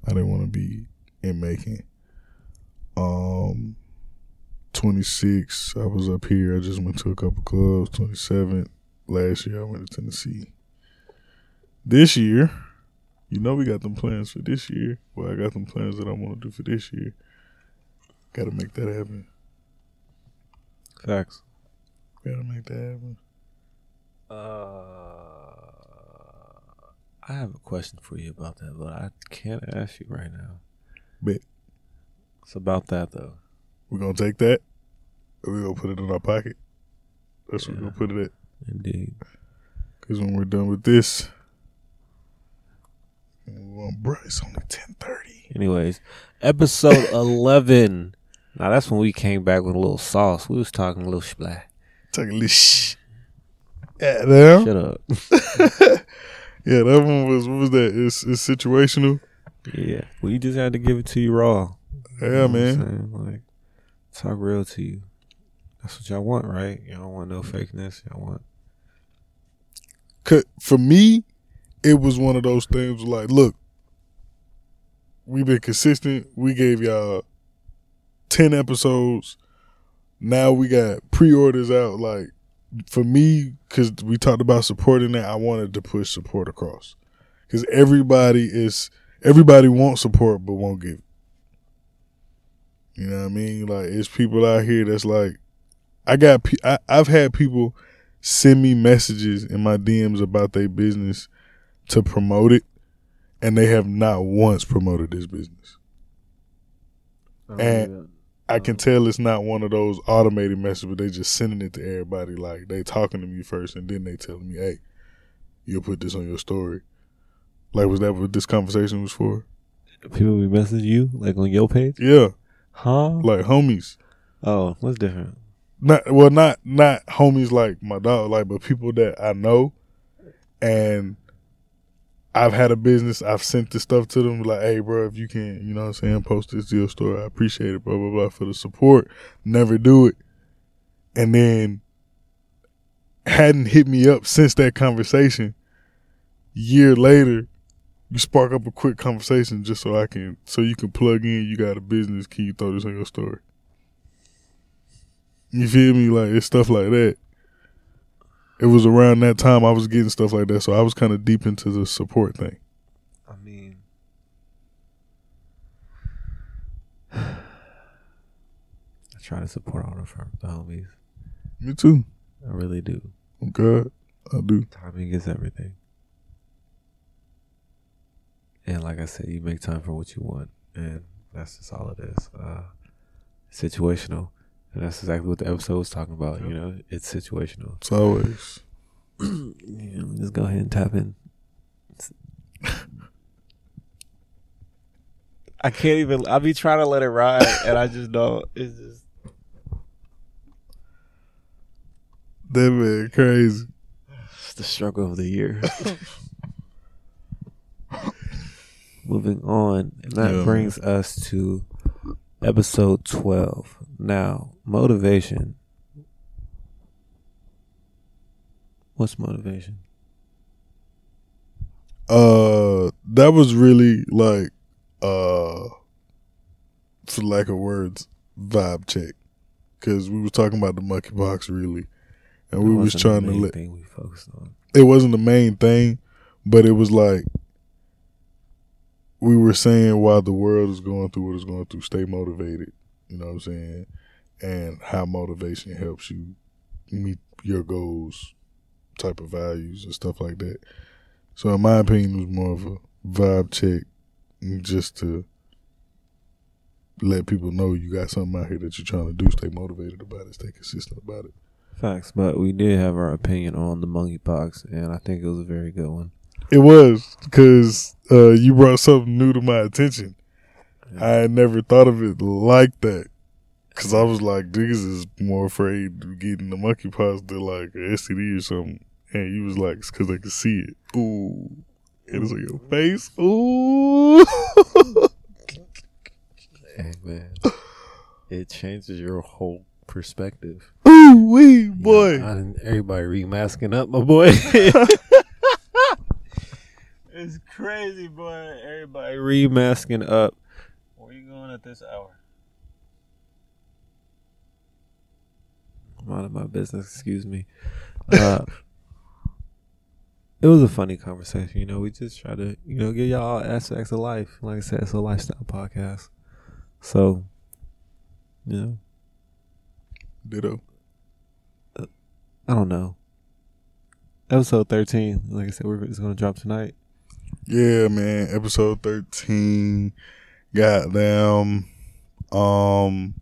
I didn't want to be in Macon. Um, 26, I was up here. I just went to a couple clubs. 27, last year I went to Tennessee. This year, you know we got them plans for this year. Well, I got them plans that I want to do for this year. Got to make that happen. Facts. Got to make that happen. Uh, I have a question for you about that, but I can't ask you right now. Bet. It's about that though. We're gonna take that. and We're gonna put it in our pocket. That's where Yeah. we're gonna put it at. Indeed. Cause when we're done with this, well, bro, it's only ten thirty. Anyways, episode eleven. Now that's when we came back with a little sauce. We was talking a little splat. Take a little shh. Yeah, now. Shut up. Yeah, that one was what was that? It's it's situational. yeah, we just had to give it to you raw. You know Yeah, man. Like talk real to you. That's what y'all want, right? Y'all don't want no fakeness. Y'all want 'Cause for me, it was one of those things like, look, we've been consistent. We gave y'all 10 episodes. Now we got pre orders out. Like, for me, because we talked about supporting that, I wanted to push support across. Because everybody is, everybody wants support but won't give. You know what I mean? Like, it's people out here that's like, I got, I, I've had people send me messages in my DMs about their business to promote it, and they have not once promoted this business. And I can tell it's not one of those automated messages, but they just sending it to everybody. Like they talking to me first, and then they telling me, "Hey, you'll put this on your story." Like, was that what this conversation was for? people be messaging you like on your page, Yeah, huh? like homies. Oh, what's different? Not well, not not homies like my dog, like, but people that I know, and I've had a business. I've sent this stuff to them, like, hey, bro, if you can, you know what I'm saying, post this to your store. I appreciate it, blah, blah, blah, for the support. Never do it. And then hadn't hit me up since that conversation. Year later, you spark up a quick conversation just so I can so you can plug in. You got a business. Can you throw this on your story? You feel me? Like it's stuff like that. It was around that time I was getting stuff like that, so I was kind of deep into the support thing. I mean, I try to support all the, fir- the homies. Me too. I really do. Oh God, I do. Timing is everything. And like I said, you make time for what you want, and that's just all it is. Uh, situational, and that's exactly what the episode was talking about. You know, it's situational. It's always. Yeah, just go ahead and tap in. I can't even. I be trying to let it ride, and I just don't. It's just That man crazy. it's the struggle of the year. Moving on, and that Yeah, brings us to episode twelve. Now, motivation. What's motivation? Uh, that was really like, uh, for lack of words, vibe check. Cause we was talking about the monkeypox really, and we That was trying to let. thing we focused on. It wasn't the main thing, but it was like we were saying while the world is going through what it's going through, stay motivated. You know what I'm saying, and how motivation helps you meet your goals, type of values and stuff like that. So in my opinion, it was more of a vibe check, just to let people know you got something out here that you're trying to do. Stay motivated about it. Stay consistent about it. Facts, but we did have our opinion on the monkeypox, and I think it was a very good one. It was because uh, you brought something new to my attention. I had never thought of it like that. Cause I was like, niggas is more afraid of getting the monkeypox than like a STD or something. And you was like, it's cause they can see it. Ooh. And it's on your face. Ooh. Hey man, it changes your whole perspective. Ooh wee, You know, boy. Everybody remasking up, my boy. it's crazy, boy. Everybody remasking up. Where are you going at this hour? I'm out of my business. Excuse me. Uh, it was a funny conversation. You know, we just try to, you know, give y'all aspects of life. Like I said, it's a lifestyle podcast. So, you know, Ditto. I don't know. Episode 13, like I said, we're it's going to drop tonight. Yeah, man. Episode thirteen. Goddamn. Um.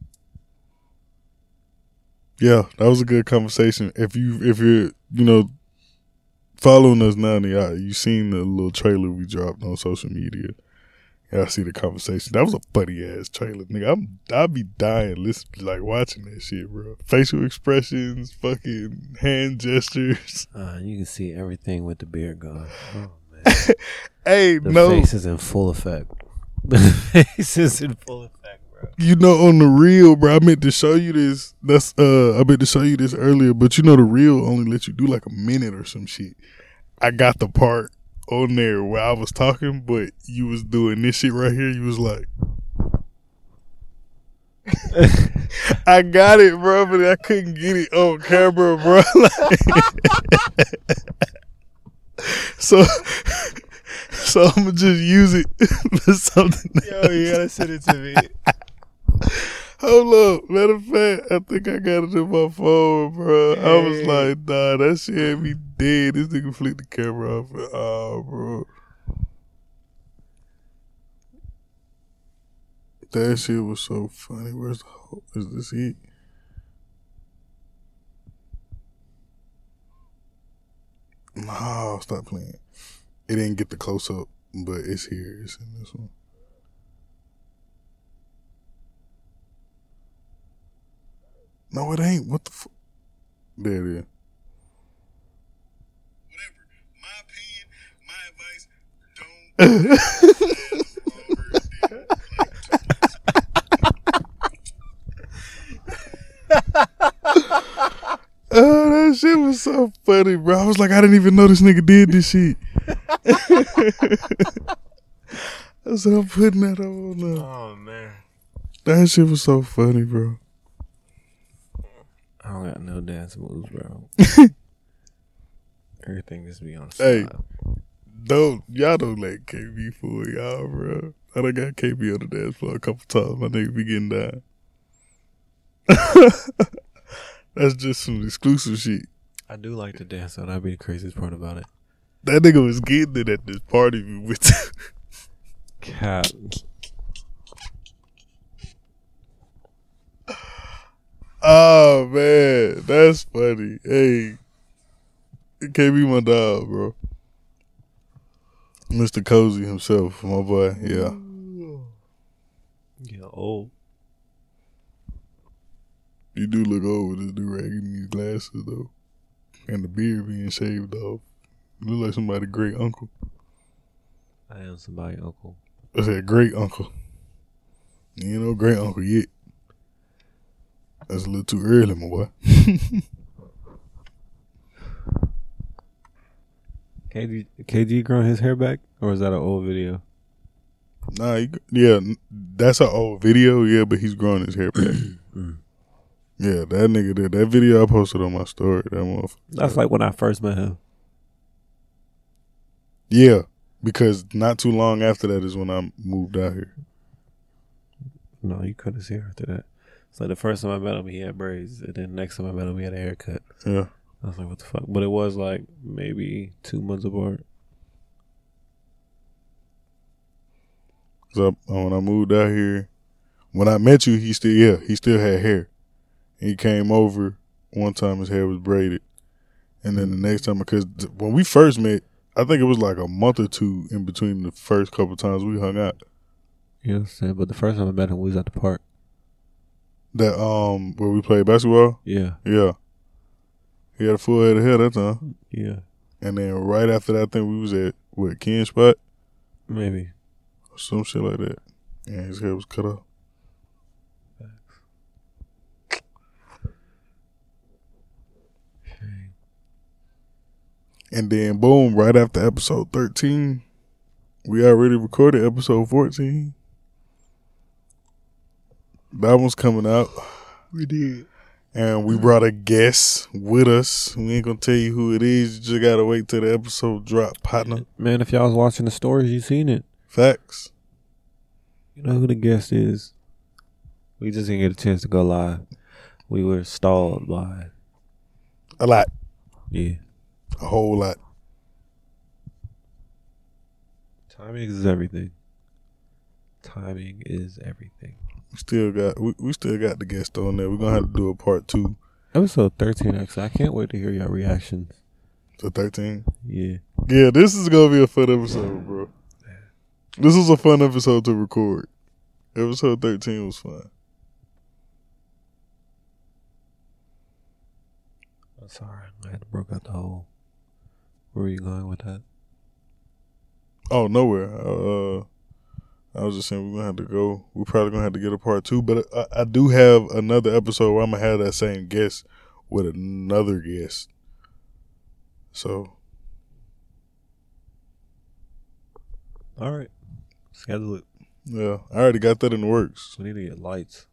Yeah, that was a good conversation. If you if you're you know following us now, y'all you seen the little trailer we dropped on social media. Y'all see the conversation. That was a funny ass trailer, nigga. I'm I'd be dying listening like watching that shit, bro. Facial expressions, fucking hand gestures. Uh, you can see everything with the beard gone. Oh. hey, The no. face is in full effect. The face is in full effect, bro. you know, on the real, bro, I meant to show you this. That's uh, I meant to show you this earlier, but you know, the reel only let you do like a minute or some shit. I got the part on there where I was talking, but you was doing this shit right here. You was like, I got it, bro, but I couldn't get it on camera, bro. So, so I'm gonna just use it for something. Yo, you gotta send it to me. Hold up. Matter of fact, I think I got it in my phone, bro. I was like, nah, that shit had me dead. This nigga flicked the camera off. Oh, bro. That shit was so funny. Where's the Is this it? No, stop playing. It didn't get the close up, but it's here. It's in this one. No, it ain't. What the fuck? There it is. whatever. My opinion, my advice, don't Oh, that shit was was so funny, bro. I was like, I didn't even know this nigga did this shit. I said, I'm putting that on. Now. Oh man. That shit was so funny, bro. I don't got no dance moves, bro. Everything just be on the Hey. side. Don't y'all don't let KB fool y'all, bro. I done got KB on the dance floor a couple times. My nigga be getting down. That's just some exclusive shit. I do like to dance, so that'd be the craziest part about it. That nigga was getting it at this party we went to. Cat. Oh man, that's funny. Hey, it can't be my dog, bro. Mr. Cozy himself, my boy. Yeah, Yeah, old. You do look old with this do rag and these glasses though, and the beard being shaved off. You look like somebody great uncle. I am somebody uncle. I said great uncle. You know, great uncle yet. That's a little too early, my boy. KG, KG growing his hair back, or is that an old video? Nah, he, yeah, that's an old video, yeah, but he's growing his hair back. yeah, that nigga did that video I posted on my story. That motherfucker. That's like when I first met him. Yeah, because not too long after that is when I moved out here. No, you cut his hair after that. So the first time I met him, he had braids, and then next time I met him, he had a haircut. Yeah, I was like, "What the fuck?" But it was like maybe two months apart. so when I moved out here, when I met you, he still yeah he still had hair. He came over one time, his hair was braided, and then the next time because when we first met, I think it was like a month or two in between the first couple times we hung out. You know what I'm saying? But the first time I met him, we was at the park. That um where we played basketball. Yeah, Yeah. He had a full head of hair that time. yeah, And then right after that, I think we was at what Ken spot maybe. some shit like that. And his hair was cut off. And then boom, right after episode thirteen, we already recorded episode fourteen. That one's coming out. We did. And we brought a guest with us. We ain't gonna tell you who it is. You just gotta wait till the episode drop, partner. Man, if y'all was watching the stories, you seen it. Facts. You know who the guest is. We just didn't get a chance to go live. We were stalled by A lot. yeah. A whole lot. Timing is everything. Timing is everything. We still got we, we still got the guest on there. We're gonna have to do a part two Episode thirteen. Actually, I can't wait to hear your reactions. to thirteen. Yeah, Yeah, this is gonna be a fun episode, bro. This is a fun episode to record. Episode thirteen was fun. I'm sorry. I had to broke out the hole. Where are you going with that? Oh, nowhere. Uh, I was just saying we're gonna have to go. We're probably gonna have to get a part two, but I, I do have another episode where I'm gonna have that same guest with another guest. So All right, schedule it. yeah, I already got that in the works. We need to get lights.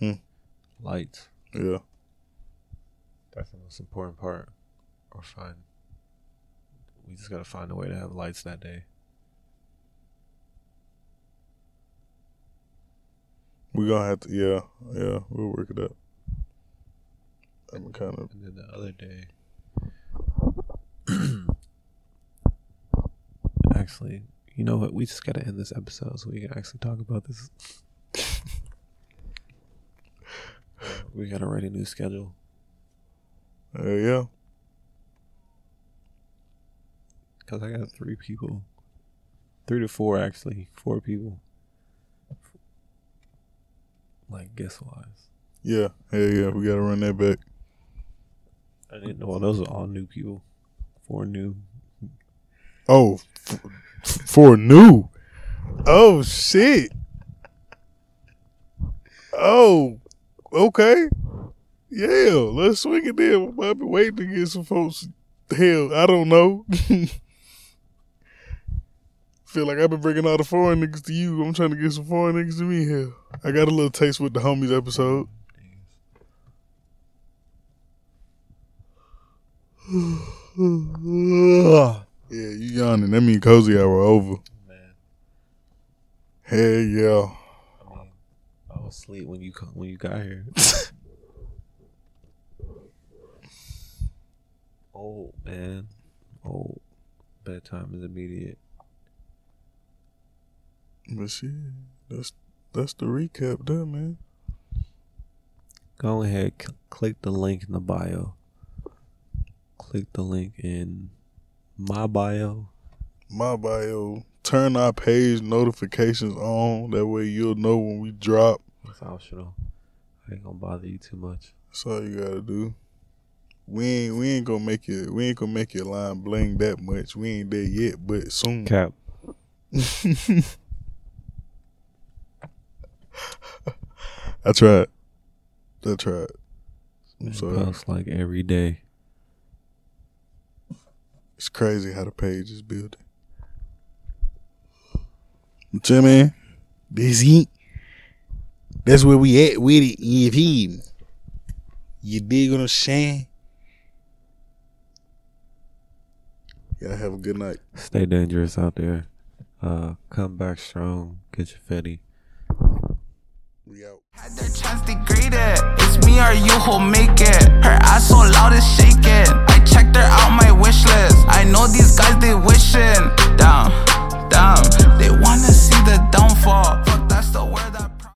Hmm. Lights. Yeah, That's the most important part. Or find. We just gotta find a way to have lights that day. we're gonna have to. Yeah, yeah, we'll work it out. I'm kind of And then the other day. actually, you know what? We just gotta end this episode so we can actually talk about this. we gotta write a new schedule. uh, yeah. Because I got three people. Three to four, actually. Four people. Like, guess wise. Yeah, yeah, yeah, we gotta run that back. I didn't know those are all new people. Four new. Oh, f- for new. Oh shit. Oh, okay. Yeah, let's swing it then. I've been waiting to get some folks. Hell, I don't know. Feel like I've been bringing all the foreign niggas to you. I'm trying to get some foreign niggas to me here. I got a little taste with the homies episode. yeah, you yawning. That mean cozy hour over. Man, Hell yeah. I mean, I was asleep when you when you got here. oh man, oh, bedtime is immediate. But shit, that's that's the recap there, man. Go ahead, cl- click the link in the bio. Click the link in my bio. My bio. Turn our page notifications on. That way you'll know when we drop. It's optional. I ain't gonna bother you too much. That's all you gotta do. We ain't we ain't gonna make it we ain't gonna make your line bling that much. We ain't there yet, but soon. Cap. I tried. I tried. I'm sorry. Like every day. It's crazy how the page is building. Man, this. That's where we at with it. If he. You dig what I'm saying? Y'all have a good night. Stay dangerous out there. Uh, come back strong. Get your fetty. We out. Had the chance degraded. It's me or you who make it. Her ass so loud it's shaking. I checked her out my wish list. I know these guys they wishing. Down, down. They wanna see the downfall. Fuck, that's the word.